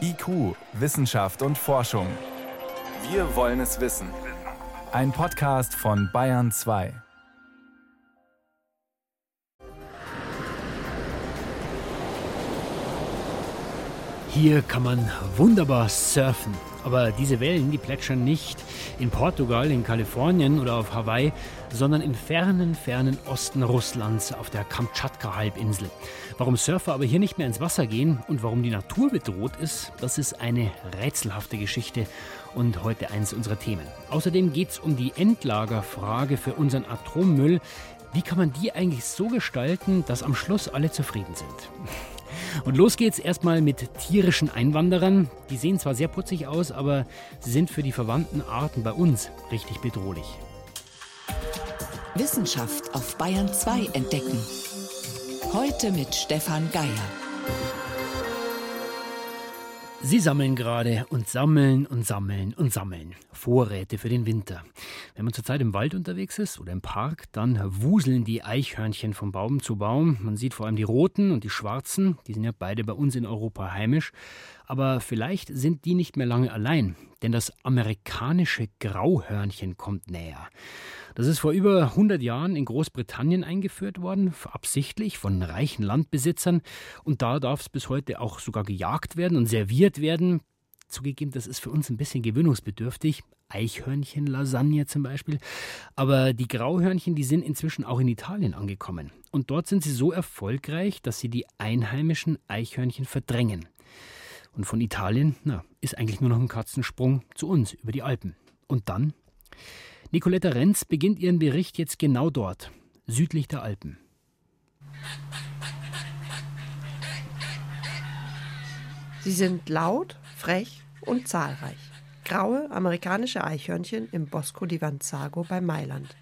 IQ, Wissenschaft und Forschung. Wir wollen es wissen. Ein Podcast von Bayern 2. Hier kann man wunderbar surfen. Aber diese Wellen, die plätschern nicht in Portugal, in Kalifornien oder auf Hawaii, sondern im fernen, fernen Osten Russlands auf der Kamtschatka-Halbinsel. Warum Surfer aber hier nicht mehr ins Wasser gehen und warum die Natur bedroht ist, das ist eine rätselhafte Geschichte und heute eins unserer Themen. Außerdem geht es um die Endlagerfrage für unseren Atommüll. Wie kann man die eigentlich so gestalten, dass am Schluss alle zufrieden sind? Und los geht's erstmal mit tierischen Einwanderern. Die sehen zwar sehr putzig aus, aber sie sind für die verwandten Arten bei uns richtig bedrohlich. Wissenschaft auf Bayern 2 entdecken. Heute mit Stefan Geier. Sie sammeln gerade und sammeln und sammeln und sammeln Vorräte für den Winter. Wenn man zurzeit im Wald unterwegs ist oder im Park, dann wuseln die Eichhörnchen von Baum zu Baum. Man sieht vor allem die roten und die schwarzen, die sind ja beide bei uns in Europa heimisch. Aber vielleicht sind die nicht mehr lange allein, denn das amerikanische Grauhörnchen kommt näher. Das ist vor über 100 Jahren in Großbritannien eingeführt worden, absichtlich von reichen Landbesitzern. Und da darf es bis heute auch sogar gejagt werden und serviert werden. Zugegeben, das ist für uns ein bisschen gewöhnungsbedürftig. Eichhörnchen-Lasagne zum Beispiel. Aber die Grauhörnchen, die sind inzwischen auch in Italien angekommen. Und dort sind sie so erfolgreich, dass sie die einheimischen Eichhörnchen verdrängen. Und von Italien na, ist eigentlich nur noch ein Katzensprung zu uns über die Alpen. Und dann Nicoletta Renz beginnt ihren Bericht jetzt genau dort, südlich der Alpen. Sie sind laut, frech und zahlreich. Graue amerikanische Eichhörnchen im Bosco di Vanzago bei Mailand.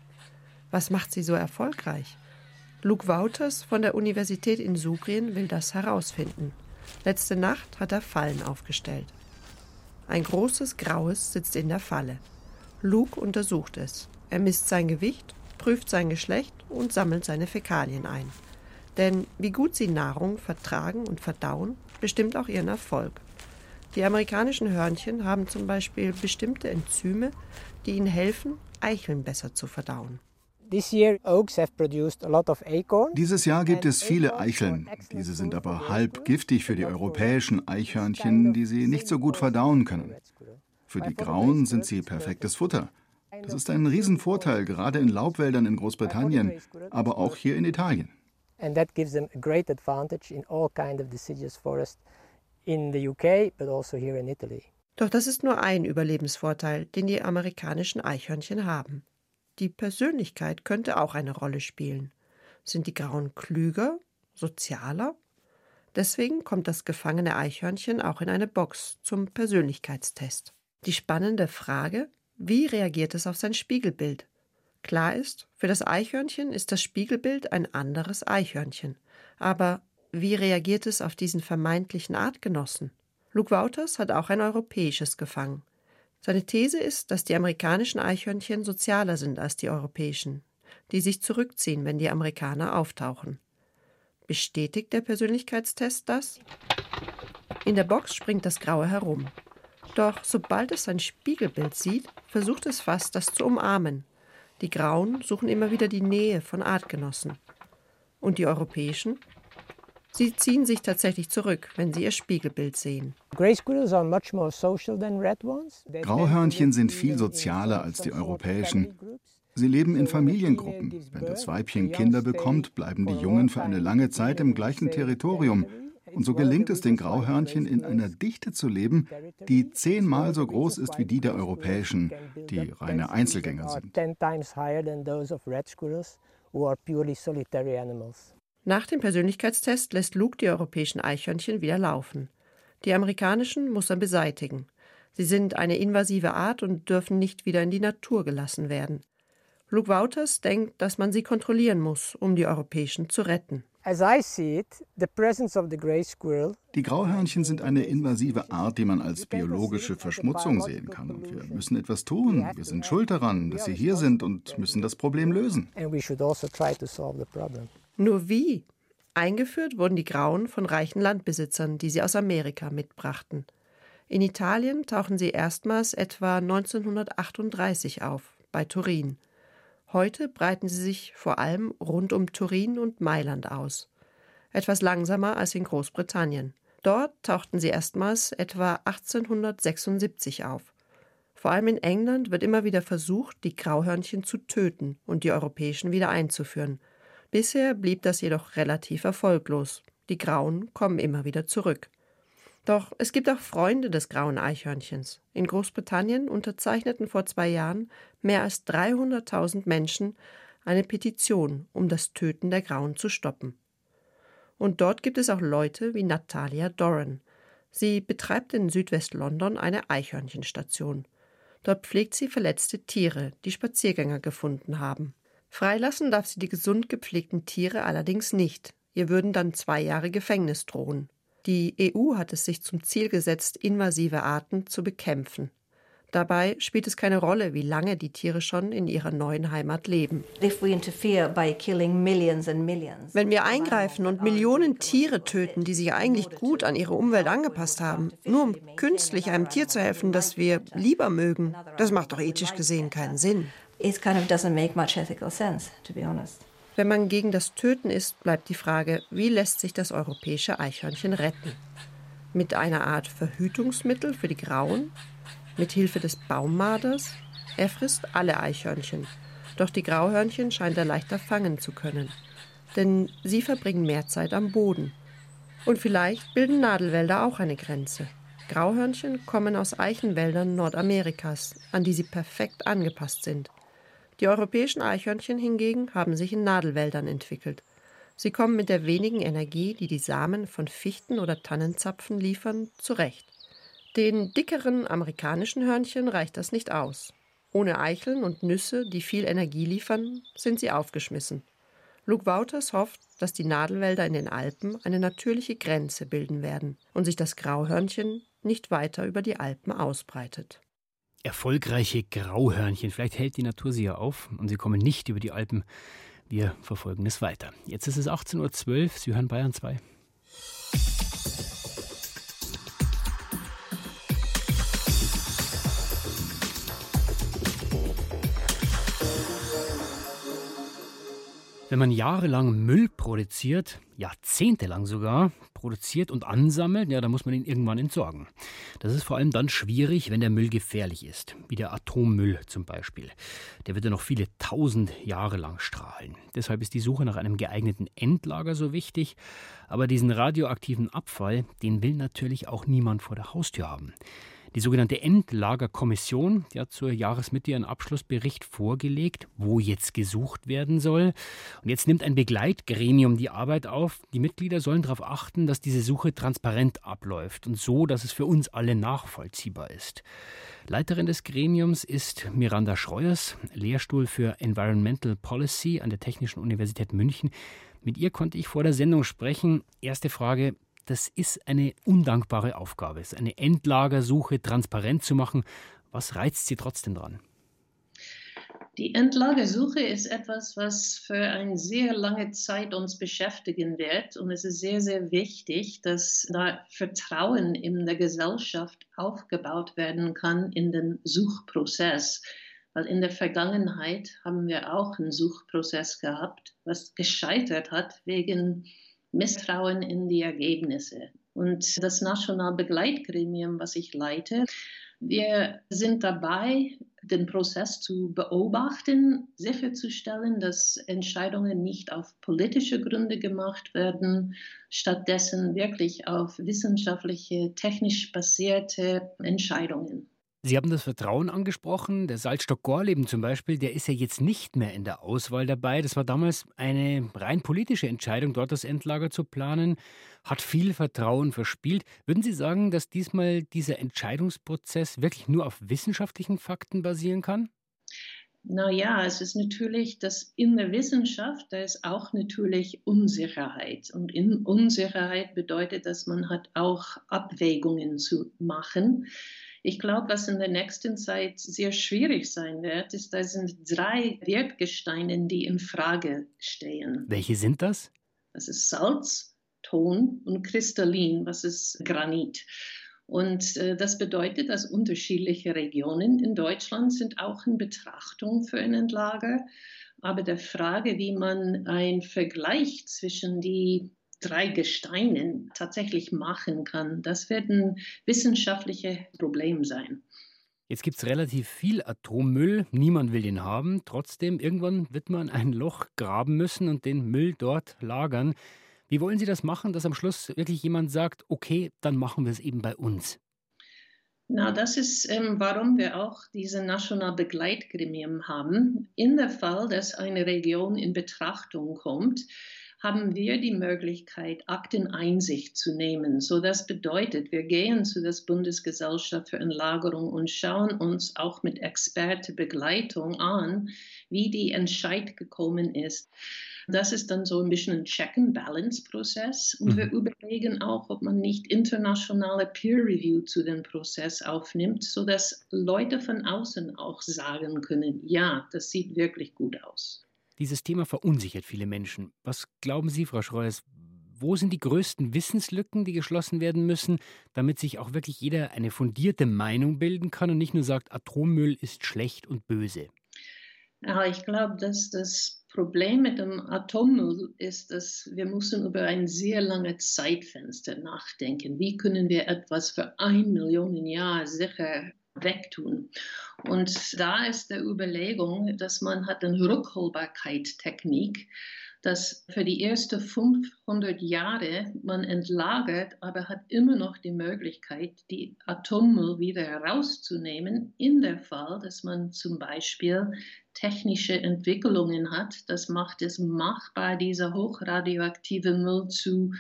Was macht sie so erfolgreich? Luke Wouters von der Universität in Sugrien will das herausfinden. Letzte Nacht hat er Fallen aufgestellt. Ein großes Graues sitzt in der Falle. Luke untersucht es. Er misst sein Gewicht, prüft sein Geschlecht und sammelt seine Fäkalien ein. Denn wie gut sie Nahrung vertragen und verdauen, bestimmt auch ihren Erfolg. Die amerikanischen Hörnchen haben zum Beispiel bestimmte Enzyme, die ihnen helfen, Eicheln besser zu verdauen. Dieses Jahr gibt es viele Eicheln. Diese sind aber halb giftig für die europäischen Eichhörnchen, die sie nicht so gut verdauen können. Für die Grauen sind sie perfektes Futter. Das ist ein Riesenvorteil, gerade in Laubwäldern in Großbritannien, aber auch hier in Italien. And that gives them a great advantage in all kind of deciduous forest in the UK, but also here in Italy. Doch das ist nur ein Überlebensvorteil, den die amerikanischen Eichhörnchen haben. Die Persönlichkeit könnte auch eine Rolle spielen. Sind die Grauen klüger, sozialer? Deswegen kommt das gefangene Eichhörnchen auch in eine Box zum Persönlichkeitstest. Die spannende Frage, wie reagiert es auf sein Spiegelbild? Klar ist, für das Eichhörnchen ist das Spiegelbild ein anderes Eichhörnchen. Aber wie reagiert es auf diesen vermeintlichen Artgenossen? Luke Wouters hat auch ein europäisches gefangen. Seine These ist, dass die amerikanischen Eichhörnchen sozialer sind als die europäischen, die sich zurückziehen, wenn die Amerikaner auftauchen. Bestätigt der Persönlichkeitstest das? In der Box springt das Graue herum. Doch sobald es sein Spiegelbild sieht, versucht es fast, das zu umarmen. Die Grauen suchen immer wieder die Nähe von Artgenossen. Und die Europäischen? Sie ziehen sich tatsächlich zurück, wenn sie ihr Spiegelbild sehen. Grauhörnchen sind viel sozialer als die europäischen. Sie leben in Familiengruppen. Wenn das Weibchen Kinder bekommt, bleiben die Jungen für eine lange Zeit im gleichen Territorium. Und so gelingt es den Grauhörnchen in einer Dichte zu leben, die zehnmal so groß ist wie die der europäischen, die reine Einzelgänger sind. Nach dem Persönlichkeitstest lässt Luke die europäischen Eichhörnchen wieder laufen. Die amerikanischen muss er beseitigen. Sie sind eine invasive Art und dürfen nicht wieder in die Natur gelassen werden. Luke Wouters denkt, dass man sie kontrollieren muss, um die europäischen zu retten. Die Grauhörnchen sind eine invasive Art, die man als biologische Verschmutzung sehen kann. Und wir müssen etwas tun. Wir sind schuld daran, dass sie hier sind und müssen das Problem lösen. Also Nur wie? Eingeführt wurden die Grauen von reichen Landbesitzern, die sie aus Amerika mitbrachten. In Italien tauchen sie erstmals etwa 1938 auf, bei Turin. Heute breiten sie sich vor allem rund um Turin und Mailand aus. Etwas langsamer als in Großbritannien. Dort tauchten sie erstmals etwa 1876 auf. Vor allem in England wird immer wieder versucht, die Grauhörnchen zu töten und die europäischen wieder einzuführen. Bisher blieb das jedoch relativ erfolglos. Die Grauen kommen immer wieder zurück. Doch es gibt auch Freunde des grauen Eichhörnchens. In Großbritannien unterzeichneten vor zwei Jahren mehr als 300.000 Menschen eine Petition, um das Töten der Grauen zu stoppen. Und dort gibt es auch Leute wie Natalia Doran. Sie betreibt in Südwest-London eine Eichhörnchenstation. Dort pflegt sie verletzte Tiere, die Spaziergänger gefunden haben. Freilassen darf sie die gesund gepflegten Tiere allerdings nicht. Ihr würden dann zwei Jahre Gefängnis drohen. Die EU hat es sich zum Ziel gesetzt, invasive Arten zu bekämpfen. Dabei spielt es keine Rolle, wie lange die Tiere schon in ihrer neuen Heimat leben. Wenn wir eingreifen und Millionen Tiere töten, die sich eigentlich gut an ihre Umwelt angepasst haben, nur um künstlich einem Tier zu helfen, das wir lieber mögen, das macht doch ethisch gesehen keinen Sinn it kind of doesn't make much ethical sense, to be honest. Wenn man gegen das Töten ist, bleibt die Frage, wie lässt sich das europäische Eichhörnchen retten? Mit einer Art Verhütungsmittel für die Grauen? Mit Hilfe des Baummaders? Er frisst alle Eichhörnchen. Doch die Grauhörnchen scheint er leichter fangen zu können. Denn sie verbringen mehr Zeit am Boden. Und vielleicht bilden Nadelwälder auch eine Grenze. Grauhörnchen kommen aus Eichenwäldern Nordamerikas, an die sie perfekt angepasst sind. Die europäischen Eichhörnchen hingegen haben sich in Nadelwäldern entwickelt. Sie kommen mit der wenigen Energie, die die Samen von Fichten oder Tannenzapfen liefern, zurecht. Den dickeren amerikanischen Hörnchen reicht das nicht aus. Ohne Eicheln und Nüsse, die viel Energie liefern, sind sie aufgeschmissen. Luke Wouters hofft, dass die Nadelwälder in den Alpen eine natürliche Grenze bilden werden und sich das Grauhörnchen nicht weiter über die Alpen ausbreitet erfolgreiche Grauhörnchen. Vielleicht hält die Natur sie ja auf und sie kommen nicht über die Alpen. Wir verfolgen es weiter. Jetzt ist es 18.12 Uhr. Sie hören Bayern 2. Wenn man jahrelang Müll produziert, jahrzehntelang sogar, produziert und ansammelt, ja, dann muss man ihn irgendwann entsorgen. Das ist vor allem dann schwierig, wenn der Müll gefährlich ist, wie der Atommüll zum Beispiel. Der wird ja noch viele tausend Jahre lang strahlen. Deshalb ist die Suche nach einem geeigneten Endlager so wichtig. Aber diesen radioaktiven Abfall, den will natürlich auch niemand vor der Haustür haben. Die sogenannte Endlagerkommission die hat zur Jahresmitte ihren Abschlussbericht vorgelegt, wo jetzt gesucht werden soll. Und jetzt nimmt ein Begleitgremium die Arbeit auf. Die Mitglieder sollen darauf achten, dass diese Suche transparent abläuft und so, dass es für uns alle nachvollziehbar ist. Leiterin des Gremiums ist Miranda Schreuers, Lehrstuhl für Environmental Policy an der Technischen Universität München. Mit ihr konnte ich vor der Sendung sprechen. Erste Frage, das ist eine undankbare Aufgabe. Es ist eine Endlagersuche transparent zu machen. Was reizt Sie trotzdem dran? Die Endlagersuche ist etwas, was für eine sehr lange Zeit uns beschäftigen wird. Und es ist sehr, sehr wichtig, dass da Vertrauen in der Gesellschaft aufgebaut werden kann in den Suchprozess. Weil in der Vergangenheit haben wir auch einen Suchprozess gehabt, was gescheitert hat wegen Misstrauen in die Ergebnisse. Und das Nationalbegleitgremium, was ich leite, wir sind dabei, den Prozess zu beobachten, sicherzustellen, dass Entscheidungen nicht auf politische Gründe gemacht werden, stattdessen wirklich auf wissenschaftliche, technisch basierte Entscheidungen. Sie haben das Vertrauen angesprochen. Der Salzstock Gorleben zum Beispiel, der ist ja jetzt nicht mehr in der Auswahl dabei. Das war damals eine rein politische Entscheidung, dort das Endlager zu planen. Hat viel Vertrauen verspielt. Würden Sie sagen, dass diesmal dieser Entscheidungsprozess wirklich nur auf wissenschaftlichen Fakten basieren kann? Naja, es ist natürlich, dass in der Wissenschaft, da ist auch natürlich Unsicherheit. Und in Unsicherheit bedeutet, dass man hat auch Abwägungen zu machen. Ich glaube, was in der nächsten Zeit sehr schwierig sein wird, ist, da sind drei Wertgesteine, die in Frage stehen. Welche sind das? Das ist Salz, Ton und Kristallin, was ist Granit. Und äh, das bedeutet, dass unterschiedliche Regionen in Deutschland sind auch in Betrachtung für ein Endlager. Aber der Frage, wie man einen Vergleich zwischen die drei Gesteinen tatsächlich machen kann, das wird ein wissenschaftliches Problem sein. Jetzt gibt es relativ viel Atommüll, niemand will den haben. Trotzdem, irgendwann wird man ein Loch graben müssen und den Müll dort lagern. Wie wollen Sie das machen, dass am Schluss wirklich jemand sagt, okay, dann machen wir es eben bei uns? Na, das ist, ähm, warum wir auch diese national Begleitgremium haben. In der Fall, dass eine Region in Betrachtung kommt, haben wir die Möglichkeit, Akteneinsicht zu nehmen. So das bedeutet, wir gehen zu der Bundesgesellschaft für Entlagerung und schauen uns auch mit Expertenbegleitung an, wie die Entscheid gekommen ist. Das ist dann so ein bisschen ein Check-and-Balance-Prozess. Und mhm. wir überlegen auch, ob man nicht internationale Peer-Review zu dem Prozess aufnimmt, sodass Leute von außen auch sagen können, ja, das sieht wirklich gut aus. Dieses Thema verunsichert viele Menschen. Was glauben Sie, Frau Schreuers? Wo sind die größten Wissenslücken, die geschlossen werden müssen, damit sich auch wirklich jeder eine fundierte Meinung bilden kann und nicht nur sagt, Atommüll ist schlecht und böse? Ja, ich glaube, dass das Problem mit dem Atommüll ist, dass wir müssen über ein sehr langes Zeitfenster nachdenken. Wie können wir etwas für ein Million Jahre sicher wegtun. Und da ist der Überlegung, dass man hat eine Rückholbarkeit-Technik, dass für die ersten 500 Jahre man entlagert, aber hat immer noch die Möglichkeit, die Atommüll wieder herauszunehmen, in der Fall, dass man zum Beispiel technische Entwicklungen hat. Das macht es machbar, diese hochradioaktive Müll zu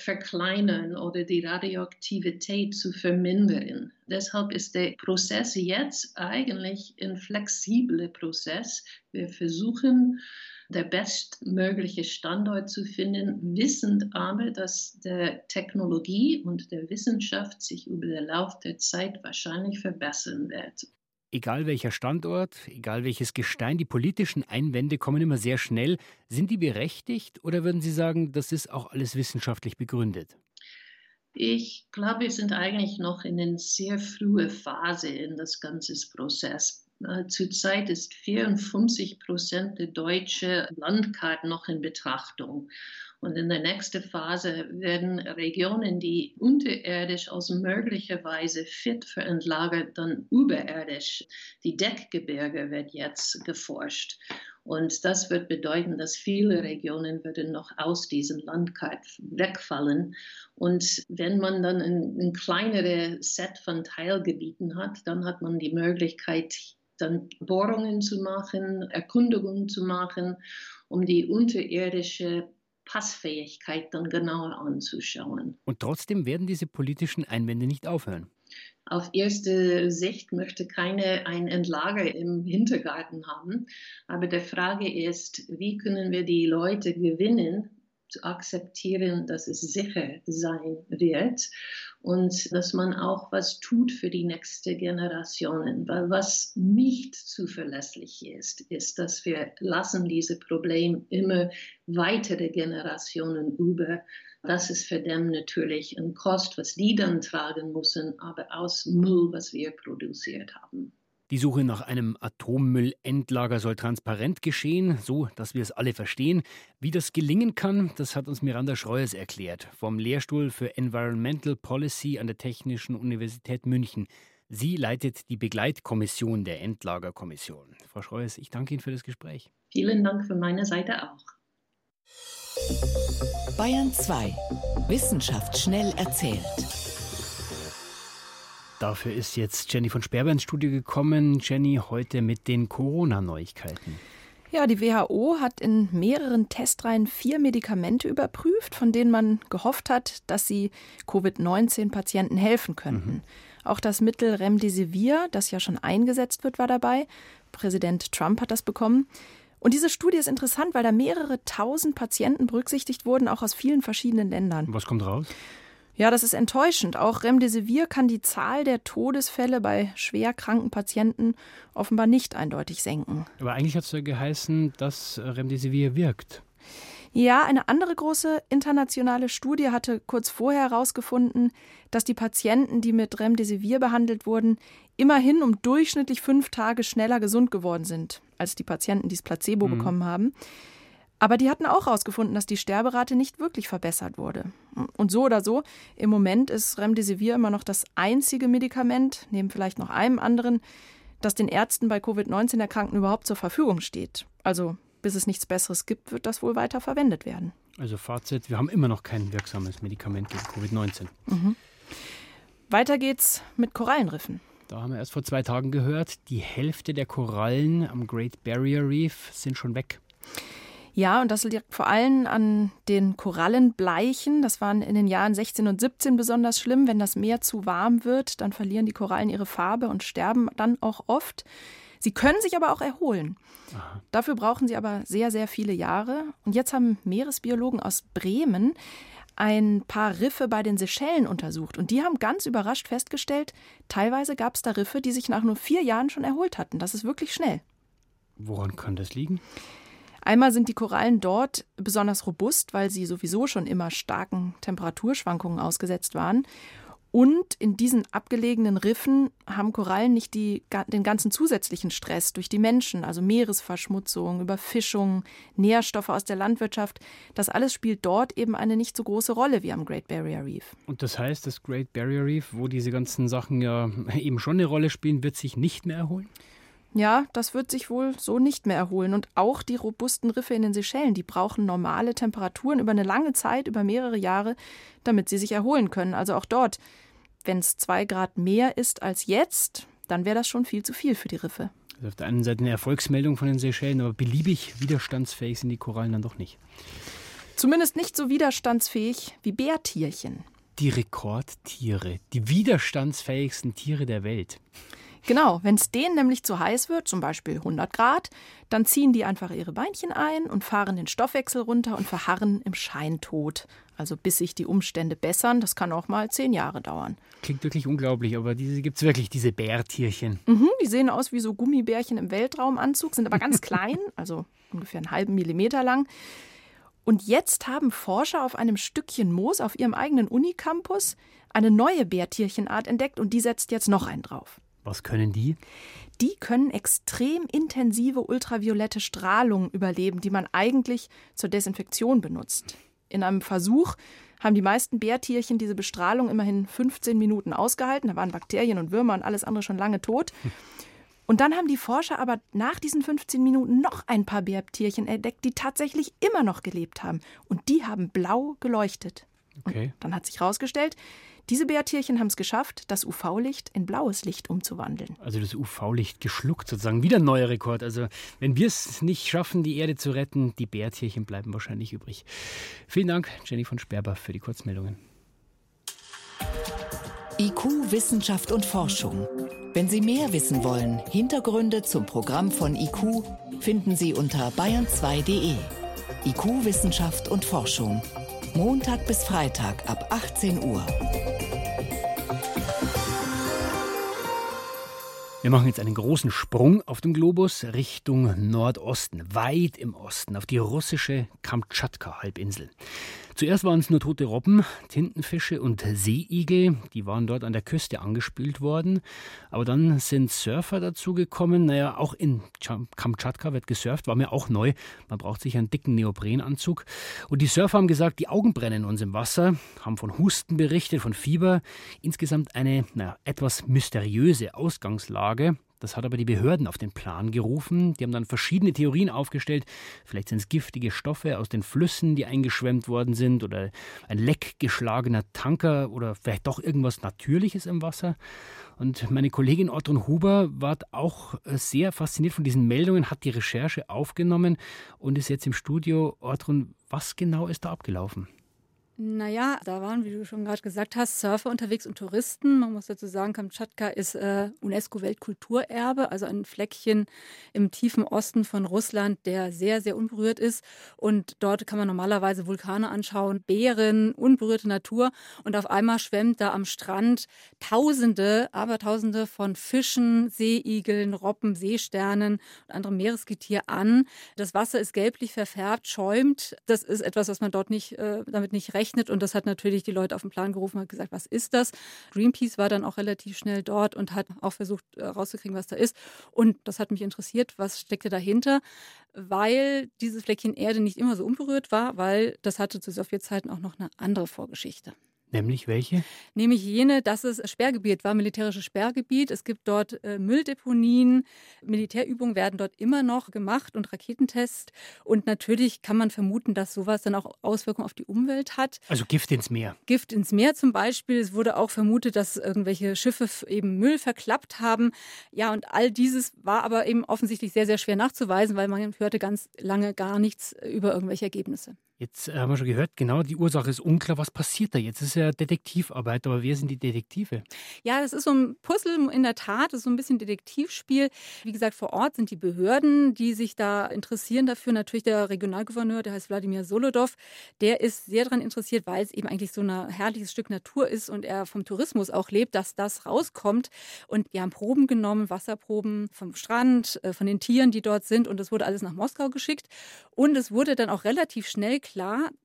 verkleinern oder die Radioaktivität zu vermindern. Deshalb ist der Prozess jetzt eigentlich ein flexibler Prozess. Wir versuchen, der bestmögliche Standort zu finden, wissend aber, dass der Technologie und der Wissenschaft sich über den Lauf der Zeit wahrscheinlich verbessern wird egal welcher Standort, egal welches Gestein, die politischen Einwände kommen immer sehr schnell. Sind die berechtigt oder würden Sie sagen, das ist auch alles wissenschaftlich begründet? Ich glaube, wir sind eigentlich noch in einer sehr frühen Phase in das ganze Prozess. Äh, zurzeit ist 54 Prozent der deutschen Landkarten noch in Betrachtung. Und in der nächsten Phase werden Regionen, die unterirdisch aus möglicher Weise fit für Entlagert, dann überirdisch. Die Deckgebirge wird jetzt geforscht. Und das wird bedeuten, dass viele Regionen würden noch aus diesem Landkart wegfallen. Und wenn man dann ein, ein kleineres Set von Teilgebieten hat, dann hat man die Möglichkeit, dann Bohrungen zu machen, Erkundungen zu machen, um die unterirdische Passfähigkeit dann genauer anzuschauen. Und trotzdem werden diese politischen Einwände nicht aufhören. Auf erste Sicht möchte keine ein Endlager im Hintergarten haben. Aber die Frage ist, wie können wir die Leute gewinnen, akzeptieren, dass es sicher sein wird und dass man auch was tut für die nächste Generationen. Weil was nicht zuverlässig ist, ist, dass wir lassen diese Problem immer weitere Generationen über. Das ist für them natürlich ein Kost, was die dann tragen müssen, aber aus Müll, was wir produziert haben. Die Suche nach einem Atommüllendlager soll transparent geschehen, so dass wir es alle verstehen. Wie das gelingen kann, das hat uns Miranda Schreuers erklärt, vom Lehrstuhl für Environmental Policy an der Technischen Universität München. Sie leitet die Begleitkommission der Endlagerkommission. Frau Schreuers, ich danke Ihnen für das Gespräch. Vielen Dank von meiner Seite auch. Bayern 2. Wissenschaft schnell erzählt. Dafür ist jetzt Jenny von Sperber ins Studio gekommen. Jenny, heute mit den Corona-Neuigkeiten. Ja, die WHO hat in mehreren Testreihen vier Medikamente überprüft, von denen man gehofft hat, dass sie Covid-19-Patienten helfen könnten. Mhm. Auch das Mittel Remdesivir, das ja schon eingesetzt wird, war dabei. Präsident Trump hat das bekommen. Und diese Studie ist interessant, weil da mehrere tausend Patienten berücksichtigt wurden, auch aus vielen verschiedenen Ländern. Was kommt raus? Ja, das ist enttäuschend. Auch Remdesivir kann die Zahl der Todesfälle bei schwer kranken Patienten offenbar nicht eindeutig senken. Aber eigentlich hat es ja geheißen, dass Remdesivir wirkt. Ja, eine andere große internationale Studie hatte kurz vorher herausgefunden, dass die Patienten, die mit Remdesivir behandelt wurden, immerhin um durchschnittlich fünf Tage schneller gesund geworden sind als die Patienten, die das Placebo mhm. bekommen haben. Aber die hatten auch herausgefunden, dass die Sterberate nicht wirklich verbessert wurde. Und so oder so, im Moment ist Remdesivir immer noch das einzige Medikament, neben vielleicht noch einem anderen, das den Ärzten bei Covid-19-Erkrankten überhaupt zur Verfügung steht. Also bis es nichts Besseres gibt, wird das wohl weiter verwendet werden. Also Fazit, wir haben immer noch kein wirksames Medikament gegen Covid-19. Mhm. Weiter geht's mit Korallenriffen. Da haben wir erst vor zwei Tagen gehört, die Hälfte der Korallen am Great Barrier Reef sind schon weg. Ja, und das liegt vor allem an den Korallenbleichen. Das waren in den Jahren 16 und 17 besonders schlimm. Wenn das Meer zu warm wird, dann verlieren die Korallen ihre Farbe und sterben dann auch oft. Sie können sich aber auch erholen. Aha. Dafür brauchen sie aber sehr, sehr viele Jahre. Und jetzt haben Meeresbiologen aus Bremen ein paar Riffe bei den Seychellen untersucht. Und die haben ganz überrascht festgestellt, teilweise gab es da Riffe, die sich nach nur vier Jahren schon erholt hatten. Das ist wirklich schnell. Woran kann das liegen? Einmal sind die Korallen dort besonders robust, weil sie sowieso schon immer starken Temperaturschwankungen ausgesetzt waren. Und in diesen abgelegenen Riffen haben Korallen nicht die, den ganzen zusätzlichen Stress durch die Menschen, also Meeresverschmutzung, Überfischung, Nährstoffe aus der Landwirtschaft. Das alles spielt dort eben eine nicht so große Rolle wie am Great Barrier Reef. Und das heißt, das Great Barrier Reef, wo diese ganzen Sachen ja eben schon eine Rolle spielen, wird sich nicht mehr erholen? Ja, das wird sich wohl so nicht mehr erholen. Und auch die robusten Riffe in den Seychellen, die brauchen normale Temperaturen über eine lange Zeit, über mehrere Jahre, damit sie sich erholen können. Also auch dort, wenn es zwei Grad mehr ist als jetzt, dann wäre das schon viel zu viel für die Riffe. Also auf der einen Seite eine Erfolgsmeldung von den Seychellen, aber beliebig widerstandsfähig sind die Korallen dann doch nicht. Zumindest nicht so widerstandsfähig wie Bärtierchen. Die Rekordtiere, die widerstandsfähigsten Tiere der Welt. Genau, wenn es denen nämlich zu heiß wird, zum Beispiel 100 Grad, dann ziehen die einfach ihre Beinchen ein und fahren den Stoffwechsel runter und verharren im Scheintod. Also bis sich die Umstände bessern, das kann auch mal zehn Jahre dauern. Klingt wirklich unglaublich, aber diese gibt es wirklich, diese Bärtierchen. Mhm, die sehen aus wie so Gummibärchen im Weltraumanzug, sind aber ganz klein, also ungefähr einen halben Millimeter lang. Und jetzt haben Forscher auf einem Stückchen Moos auf ihrem eigenen Unicampus eine neue Bärtierchenart entdeckt und die setzt jetzt noch einen drauf. Was können die? Die können extrem intensive ultraviolette Strahlung überleben, die man eigentlich zur Desinfektion benutzt. In einem Versuch haben die meisten Bärtierchen diese Bestrahlung immerhin 15 Minuten ausgehalten. Da waren Bakterien und Würmer und alles andere schon lange tot. Und dann haben die Forscher aber nach diesen 15 Minuten noch ein paar Bärtierchen entdeckt, die tatsächlich immer noch gelebt haben. Und die haben blau geleuchtet. Okay. Dann hat sich herausgestellt, diese Bärtierchen haben es geschafft, das UV-Licht in blaues Licht umzuwandeln. Also das UV-Licht geschluckt sozusagen. Wieder ein neuer Rekord. Also wenn wir es nicht schaffen, die Erde zu retten, die Bärtierchen bleiben wahrscheinlich übrig. Vielen Dank, Jenny von Sperber, für die Kurzmeldungen. IQ, Wissenschaft und Forschung. Wenn Sie mehr wissen wollen, Hintergründe zum Programm von IQ finden Sie unter bayern2.de. IQ, Wissenschaft und Forschung. Montag bis Freitag ab 18 Uhr. Wir machen jetzt einen großen Sprung auf dem Globus Richtung Nordosten, weit im Osten, auf die russische Kamtschatka-Halbinsel. Zuerst waren es nur tote Robben, Tintenfische und Seeigel, die waren dort an der Küste angespült worden. Aber dann sind Surfer dazugekommen. Naja, auch in Kamtschatka wird gesurft, war mir auch neu. Man braucht sich einen dicken Neoprenanzug. Und die Surfer haben gesagt, die Augen brennen uns im Wasser, haben von Husten berichtet, von Fieber. Insgesamt eine naja, etwas mysteriöse Ausgangslage. Das hat aber die Behörden auf den Plan gerufen. Die haben dann verschiedene Theorien aufgestellt. Vielleicht sind es giftige Stoffe aus den Flüssen, die eingeschwemmt worden sind, oder ein Leck geschlagener Tanker oder vielleicht doch irgendwas Natürliches im Wasser. Und meine Kollegin Ortrun Huber war auch sehr fasziniert von diesen Meldungen, hat die Recherche aufgenommen und ist jetzt im Studio. Ortrun, was genau ist da abgelaufen? Naja, da waren, wie du schon gerade gesagt hast, Surfer unterwegs und Touristen. Man muss dazu sagen, Kamtschatka ist äh, UNESCO-Weltkulturerbe, also ein Fleckchen im tiefen Osten von Russland, der sehr, sehr unberührt ist. Und dort kann man normalerweise Vulkane anschauen, Bären, unberührte Natur. Und auf einmal schwemmt da am Strand Tausende, aber Tausende von Fischen, Seeigeln, Robben, Seesternen und anderem Meeresgetier an. Das Wasser ist gelblich verfärbt, schäumt. Das ist etwas, was man dort nicht, äh, damit nicht rechnet gerechnet und das hat natürlich die Leute auf den Plan gerufen und gesagt, was ist das? Greenpeace war dann auch relativ schnell dort und hat auch versucht äh, was da ist. Und das hat mich interessiert, was steckte dahinter, weil dieses Fleckchen Erde nicht immer so unberührt war, weil das hatte zu Sowjetzeiten auch noch eine andere Vorgeschichte. Nämlich welche? Nämlich jene, dass es Sperrgebiet war, militärisches Sperrgebiet. Es gibt dort äh, Mülldeponien. Militärübungen werden dort immer noch gemacht und Raketentests. Und natürlich kann man vermuten, dass sowas dann auch Auswirkungen auf die Umwelt hat. Also Gift ins Meer. Gift ins Meer zum Beispiel. Es wurde auch vermutet, dass irgendwelche Schiffe eben Müll verklappt haben. Ja, und all dieses war aber eben offensichtlich sehr, sehr schwer nachzuweisen, weil man hörte ganz lange gar nichts über irgendwelche Ergebnisse. Jetzt äh, haben wir schon gehört, genau, die Ursache ist unklar. Was passiert da jetzt? Das ist ja Detektivarbeit, aber wer sind die Detektive? Ja, das ist so ein Puzzle in der Tat, das ist so ein bisschen Detektivspiel. Wie gesagt, vor Ort sind die Behörden, die sich da interessieren dafür. Natürlich der Regionalgouverneur, der heißt Wladimir Solodov, der ist sehr daran interessiert, weil es eben eigentlich so ein herrliches Stück Natur ist und er vom Tourismus auch lebt, dass das rauskommt. Und wir haben Proben genommen, Wasserproben vom Strand, äh, von den Tieren, die dort sind. Und das wurde alles nach Moskau geschickt. Und es wurde dann auch relativ schnell klar.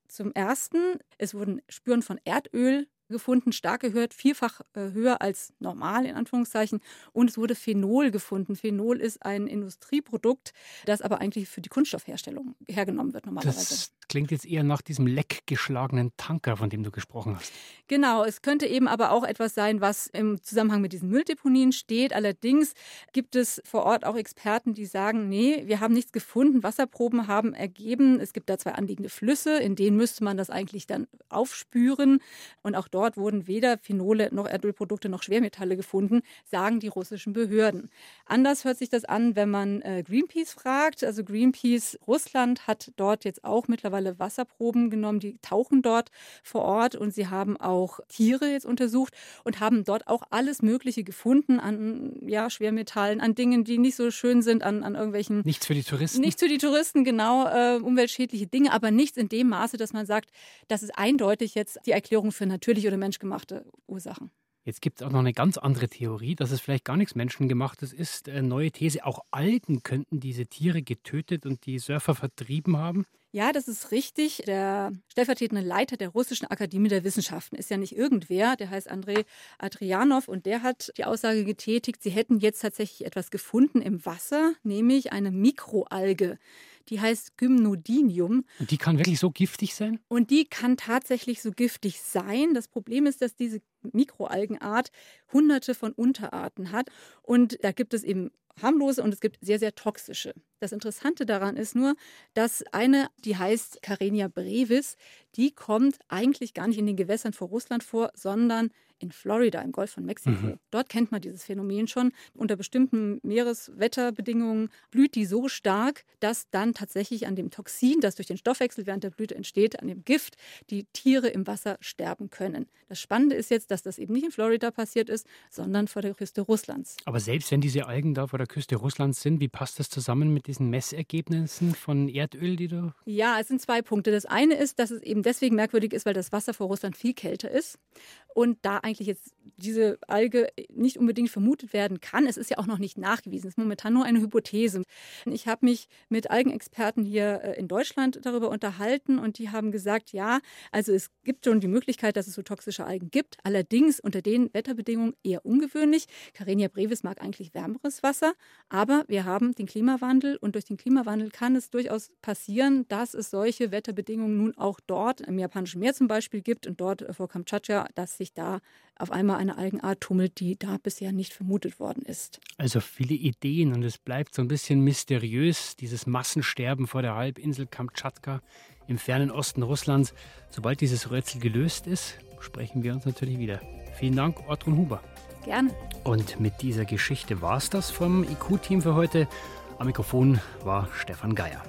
Zum Ersten, es wurden Spuren von Erdöl gefunden, stark gehört, vielfach äh, höher als normal in Anführungszeichen. Und es wurde Phenol gefunden. Phenol ist ein Industrieprodukt, das aber eigentlich für die Kunststoffherstellung hergenommen wird normalerweise. Das klingt jetzt eher nach diesem leckgeschlagenen Tanker, von dem du gesprochen hast. Genau, es könnte eben aber auch etwas sein, was im Zusammenhang mit diesen Mülldeponien steht. Allerdings gibt es vor Ort auch Experten, die sagen, nee, wir haben nichts gefunden. Wasserproben haben ergeben, es gibt da zwei anliegende Flüsse, in denen müsste man das eigentlich dann aufspüren. Und auch dort wurden weder Phenole noch Erdölprodukte noch Schwermetalle gefunden, sagen die russischen Behörden. Anders hört sich das an, wenn man äh, Greenpeace fragt. Also Greenpeace Russland hat dort jetzt auch mittlerweile Wasserproben genommen, die tauchen dort vor Ort und sie haben auch Tiere jetzt untersucht und haben dort auch alles Mögliche gefunden an ja, Schwermetallen, an Dingen, die nicht so schön sind, an, an irgendwelchen. Nichts für die Touristen. Nichts für die Touristen, genau, äh, umweltschädliche Dinge, aber nichts in dem Maße, dass man sagt, das ist eindeutig jetzt die Erklärung für natürliche natürliche oder menschgemachte Ursachen. Jetzt gibt es auch noch eine ganz andere Theorie, dass es vielleicht gar nichts Menschengemachtes ist. Eine neue These, auch Algen könnten diese Tiere getötet und die Surfer vertrieben haben. Ja, das ist richtig. Der stellvertretende Leiter der Russischen Akademie der Wissenschaften ist ja nicht irgendwer, der heißt Andrei Adrianov und der hat die Aussage getätigt, sie hätten jetzt tatsächlich etwas gefunden im Wasser, nämlich eine Mikroalge die heißt Gymnodinium. Und die kann wirklich so giftig sein? Und die kann tatsächlich so giftig sein. Das Problem ist, dass diese Mikroalgenart hunderte von Unterarten hat. Und da gibt es eben harmlose und es gibt sehr, sehr toxische. Das Interessante daran ist nur, dass eine, die heißt Carenia brevis, die kommt eigentlich gar nicht in den Gewässern vor Russland vor, sondern in Florida, im Golf von Mexiko. Mhm. Dort kennt man dieses Phänomen schon. Unter bestimmten Meereswetterbedingungen blüht die so stark, dass dann tatsächlich an dem Toxin, das durch den Stoffwechsel während der Blüte entsteht, an dem Gift, die Tiere im Wasser sterben können. Das Spannende ist jetzt, dass das eben nicht in Florida passiert ist, sondern vor der Küste Russlands. Aber selbst wenn diese Algen da vor der Küste Russlands sind, wie passt das zusammen mit diesen Messergebnissen von Erdöl, die du. Ja, es sind zwei Punkte. Das eine ist, dass es eben deswegen merkwürdig ist, weil das Wasser vor Russland viel kälter ist und da eigentlich jetzt diese Alge nicht unbedingt vermutet werden kann. Es ist ja auch noch nicht nachgewiesen. Es ist momentan nur eine Hypothese. Ich habe mich mit Algenexperten hier äh, in Deutschland darüber unterhalten und die haben gesagt, ja, also es gibt schon die Möglichkeit, dass es so toxische Algen gibt. Allerdings unter den Wetterbedingungen eher ungewöhnlich. Carenia brevis mag eigentlich wärmeres Wasser, aber wir haben den Klimawandel und durch den Klimawandel kann es durchaus passieren, dass es solche Wetterbedingungen nun auch dort im Japanischen Meer zum Beispiel gibt und dort vor Kamtschatka, dass sich da auf einmal eine Algenart tummelt, die da bisher nicht vermutet worden ist. Also viele Ideen und es bleibt so ein bisschen mysteriös, dieses Massensterben vor der Halbinsel Kamtschatka im fernen Osten Russlands. Sobald dieses Rätsel gelöst ist, sprechen wir uns natürlich wieder. Vielen Dank, Ortrun Huber. Gerne. Und mit dieser Geschichte war es das vom IQ-Team für heute. Am Mikrofon war Stefan Geier.